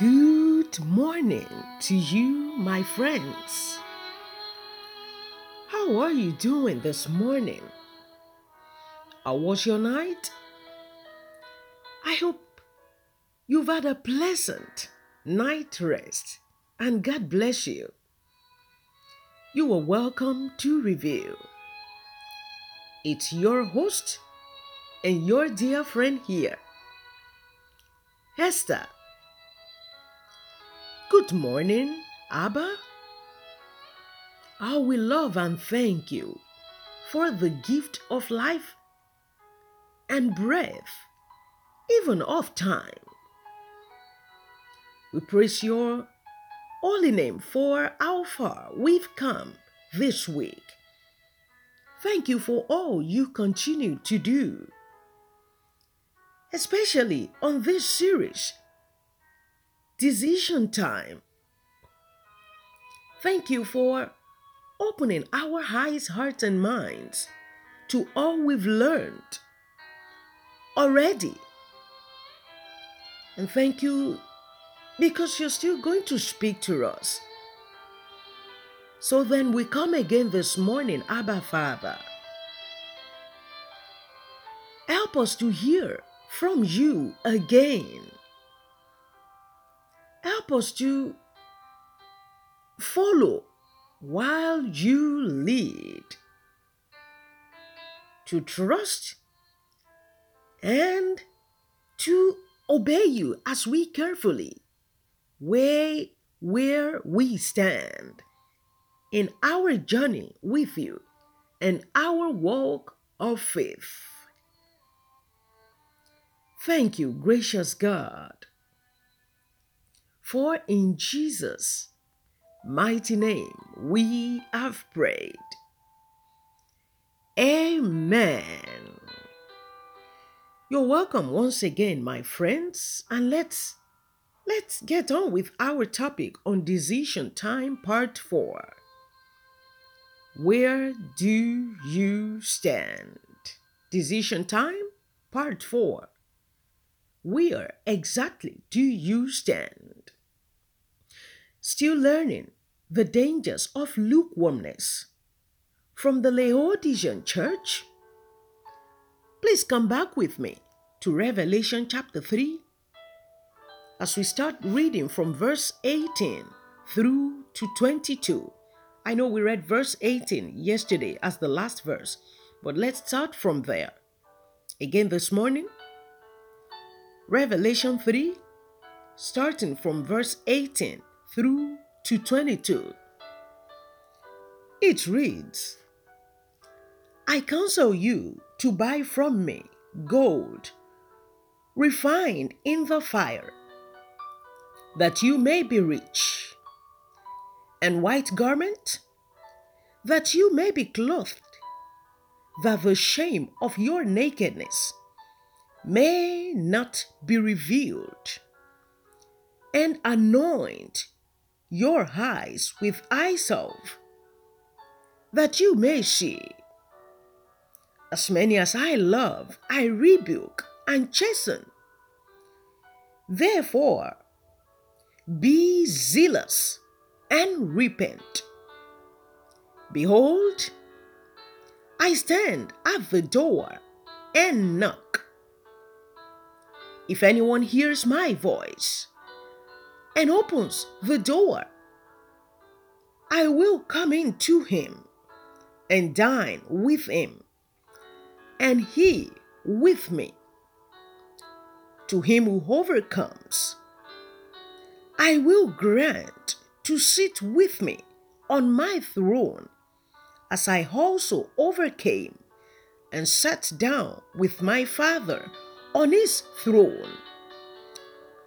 Good morning to you, my friends. How are you doing this morning? How was your night? I hope you've had a pleasant night rest and God bless you. You are welcome to review. It's your host and your dear friend here, Esther. Good morning, Abba. How we love and thank you for the gift of life and breath, even of time. We praise your holy name for how far we've come this week. Thank you for all you continue to do, especially on this series, Decision Time. Thank you for opening our eyes, hearts, and minds to all we've learned already. And thank you because you're still going to speak to us. So then we come again this morning, Abba Father. Help us to hear from you again. Help us to follow while you lead, to trust and to obey you as we carefully weigh where we stand in our journey with you and our walk of faith. Thank you, gracious God, for in Jesus' mighty name we have prayed. Amen. You're welcome once again, my friends, and let's let's get on with our topic on decision time part 4. Where do you stand? Decision time part 4. Where exactly do you stand? Still learning the dangers of lukewarmness from the Laodicean church? Please come back with me to Revelation chapter 3 as we start reading from verse 18 through to 22. I know we read verse 18 yesterday as the last verse, but let's start from there. Again this morning, Revelation 3, starting from verse 18 through to 22. It reads I counsel you to buy from me gold refined in the fire, that you may be rich, and white garment, that you may be clothed, that the shame of your nakedness may not be revealed, and anoint your eyes with eye salve, that you may see. As many as I love, I rebuke and chasten. Therefore, be zealous and repent. Behold, I stand at the door and knock. If anyone hears my voice and opens the door, I will come in to him and dine with him, and he with me. To him who overcomes, I will grant to sit with me on my throne, as I also overcame and sat down with my Father on his throne.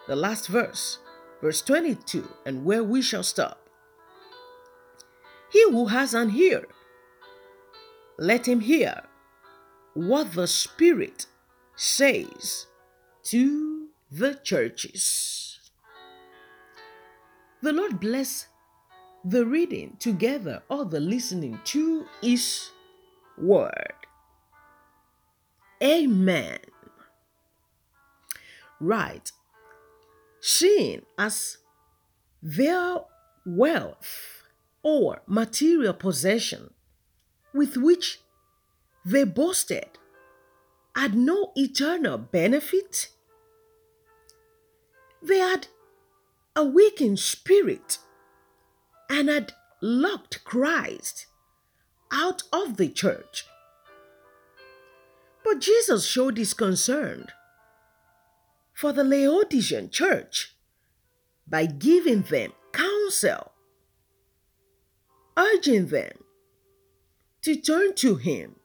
The last verse, verse 22, and where we shall stop. He who has an ear, let him hear what the Spirit says to the churches. The Lord bless the reading together or the listening to His word. Amen. Right. Seen as their wealth or material possession with which they boasted had no eternal benefit. They had a weakened spirit and had locked Christ out of the church. But Jesus showed his concern for the Laodicean church by giving them counsel, urging them to turn to him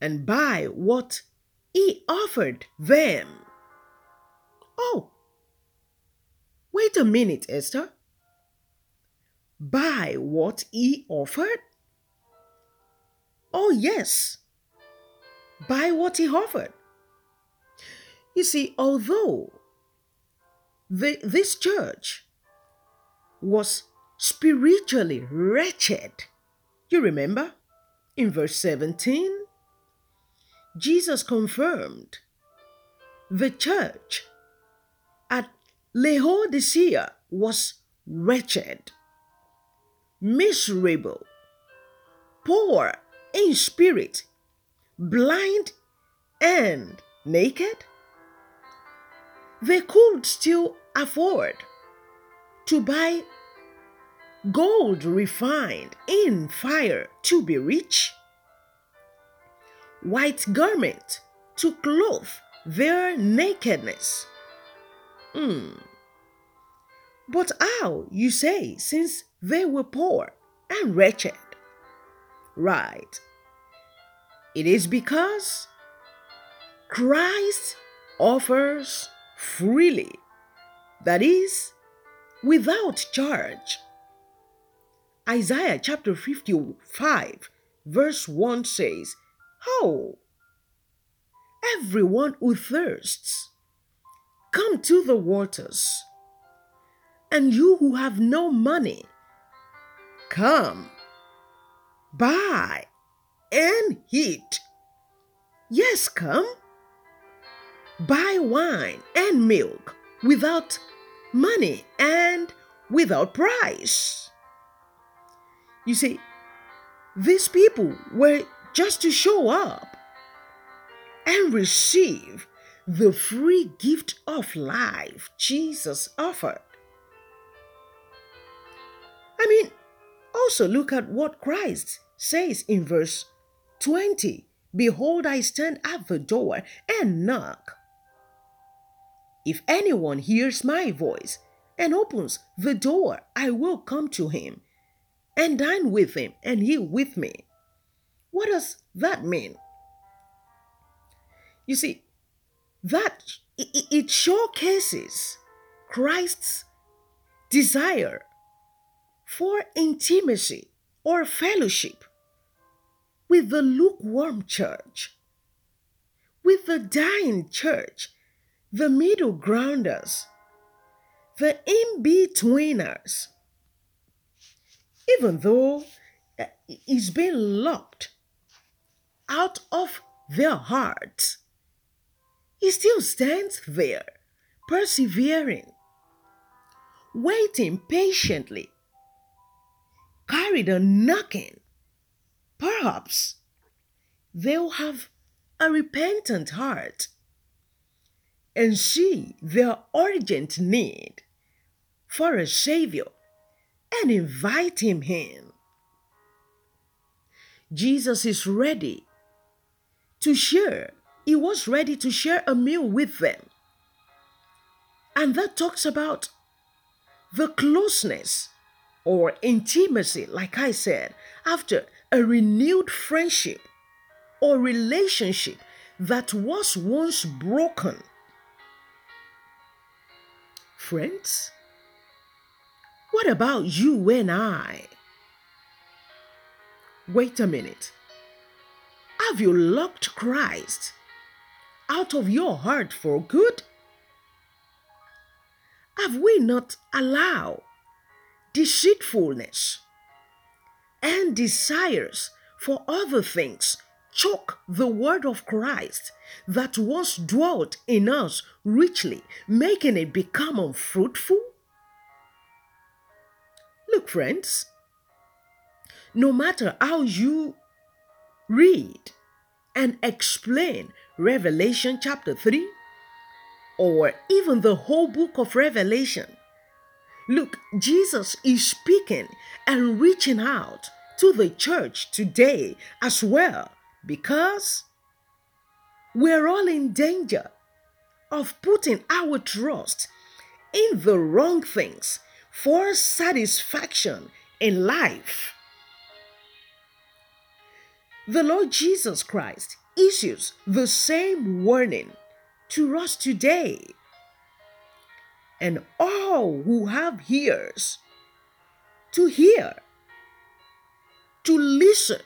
and buy what he offered them. Oh, wait a minute, Esther. Buy what he offered? Oh, yes. Buy what he offered. You see, although the, this church was spiritually wretched, you remember in verse 17, Jesus confirmed the church at Laodicea was wretched, miserable, poor in spirit, blind, and naked, they could still afford to buy gold refined in fire to be rich, white garment to clothe their nakedness. Hmm. But how, you say, since they were poor and wretched? Right. It is because Christ offers freely, that is, without charge. Isaiah chapter 55, verse 1 says, Ho! Everyone who thirsts, come to the waters. And you who have no money, come, buy, and eat. Yes, come. Buy wine and milk without money and without price. You see, these people were just to show up and receive the free gift of life Jesus offered. I mean, also look at what Christ says in verse 20 Behold, I stand at the door and knock. If anyone hears my voice and opens the door, I will come to him and dine with him and he with me. What does that mean? You see, that it showcases Christ's desire for intimacy or fellowship with the lukewarm church, with the dying church, the middle grounders, the in betweeners. Even though uh, it's been locked out of their hearts, he still stands there, persevering, waiting patiently, carried on knocking Perhaps they'll have a repentant heart and see their urgent need for a Savior and invite Him in. Jesus is ready to share, He was ready to share a meal with them. And that talks about the closeness or intimacy, like I said, after a renewed friendship or relationship that was once broken. Friends, what about you and I? Wait a minute. Have you locked Christ out of your heart for good? Have we not allowed deceitfulness and desires for other things choke the word of Christ that once dwelt in us richly, making it become unfruitful? Look, friends, no matter how you read and explain Revelation chapter 3 or even the whole book of Revelation, look, Jesus is speaking and reaching out to the church today as well because we're all in danger of putting our trust in the wrong things for satisfaction in life. The Lord Jesus Christ issues the same warning to us today. And all who have ears to hear, to listen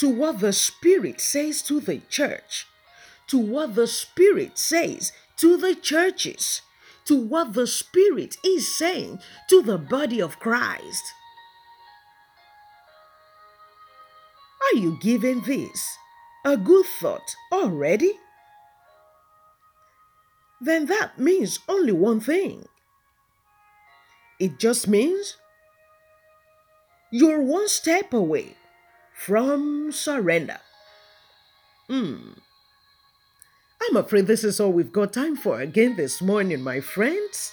to what the Spirit says to the church, to what the Spirit says to the churches, to what the Spirit is saying to the body of Christ. Are you giving this a good thought already? Then that means only one thing. It just means you're one step away from surrender. Hmm. I'm afraid this is all we've got time for again this morning, my friends.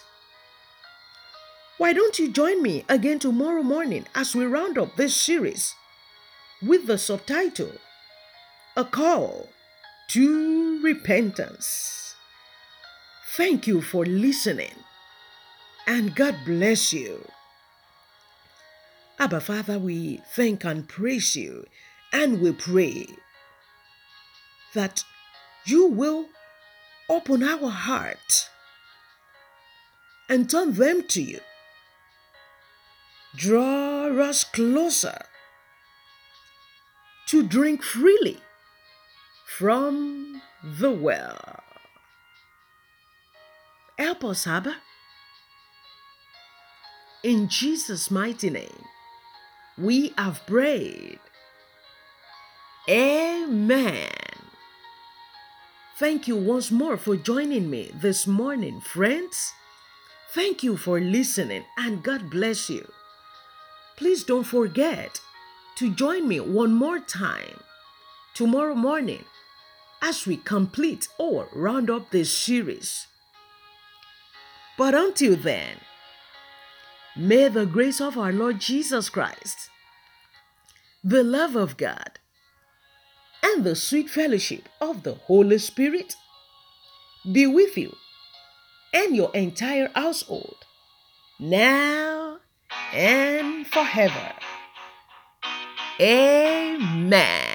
Why don't you join me again tomorrow morning as we round up this series with the subtitle A Call to Repentance? Thank you for listening and God bless you. Abba Father, we thank and praise you and we pray that you will open our heart and turn them to you. Draw us closer to drink freely from the well. Help us, Abba. In Jesus' mighty name we have prayed. Amen. Thank you once more for joining me this morning, friends. Thank you for listening and God bless you. Please don't forget to join me one more time tomorrow morning as we complete or round up this series. But until then, May the grace of our Lord Jesus Christ, the love of God, and the sweet fellowship of the Holy Spirit be with you and your entire household now and forever. Amen.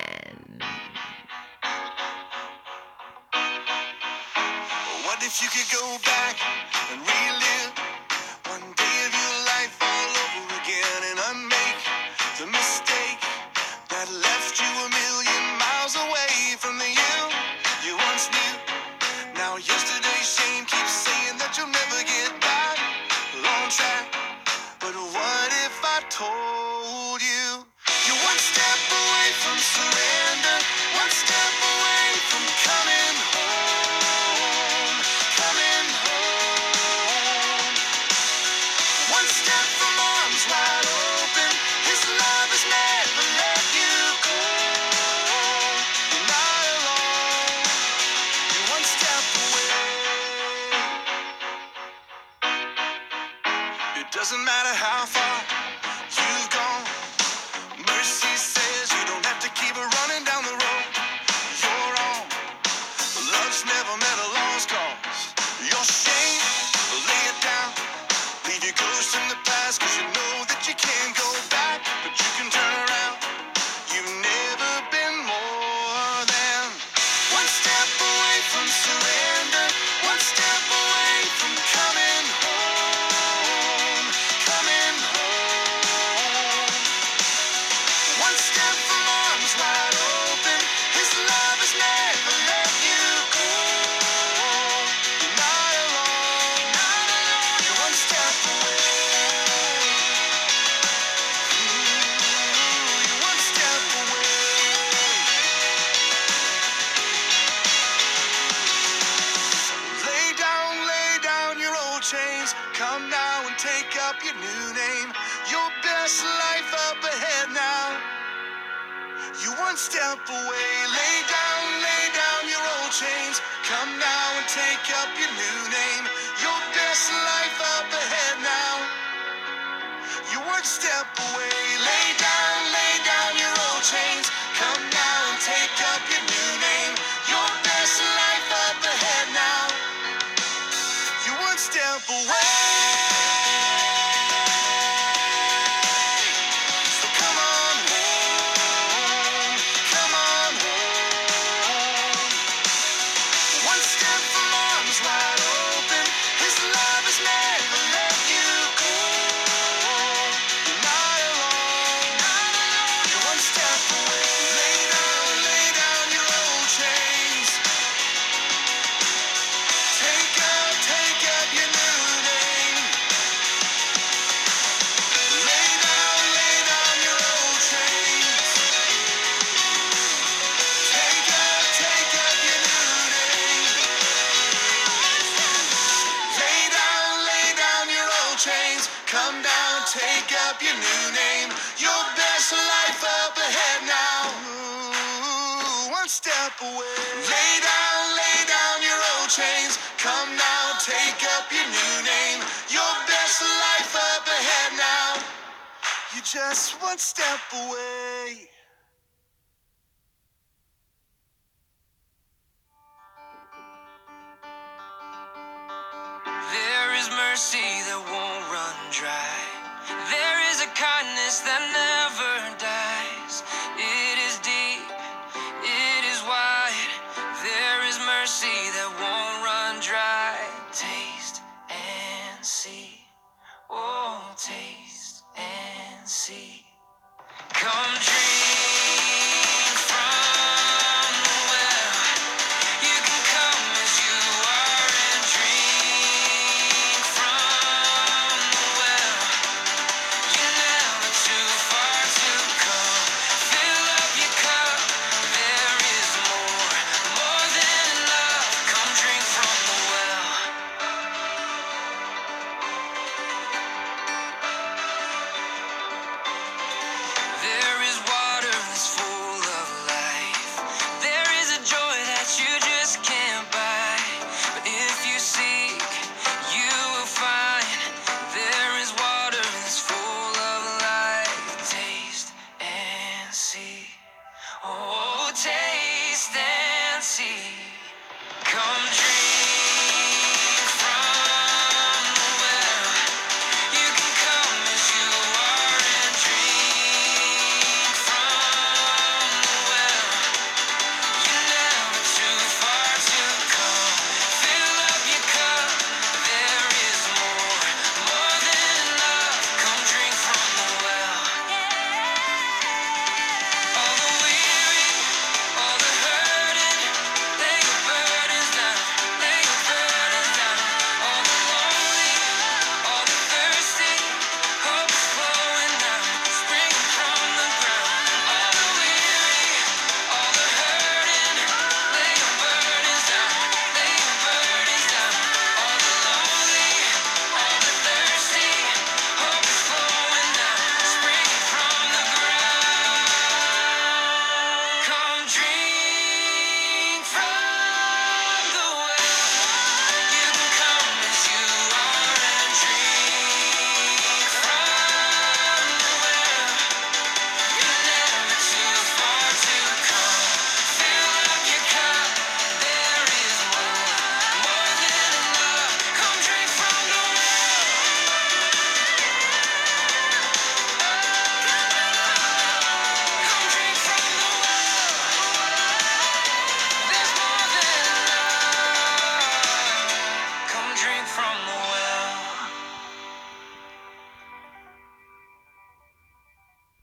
Doesn't matter how far. Step away. Just one step away. There is mercy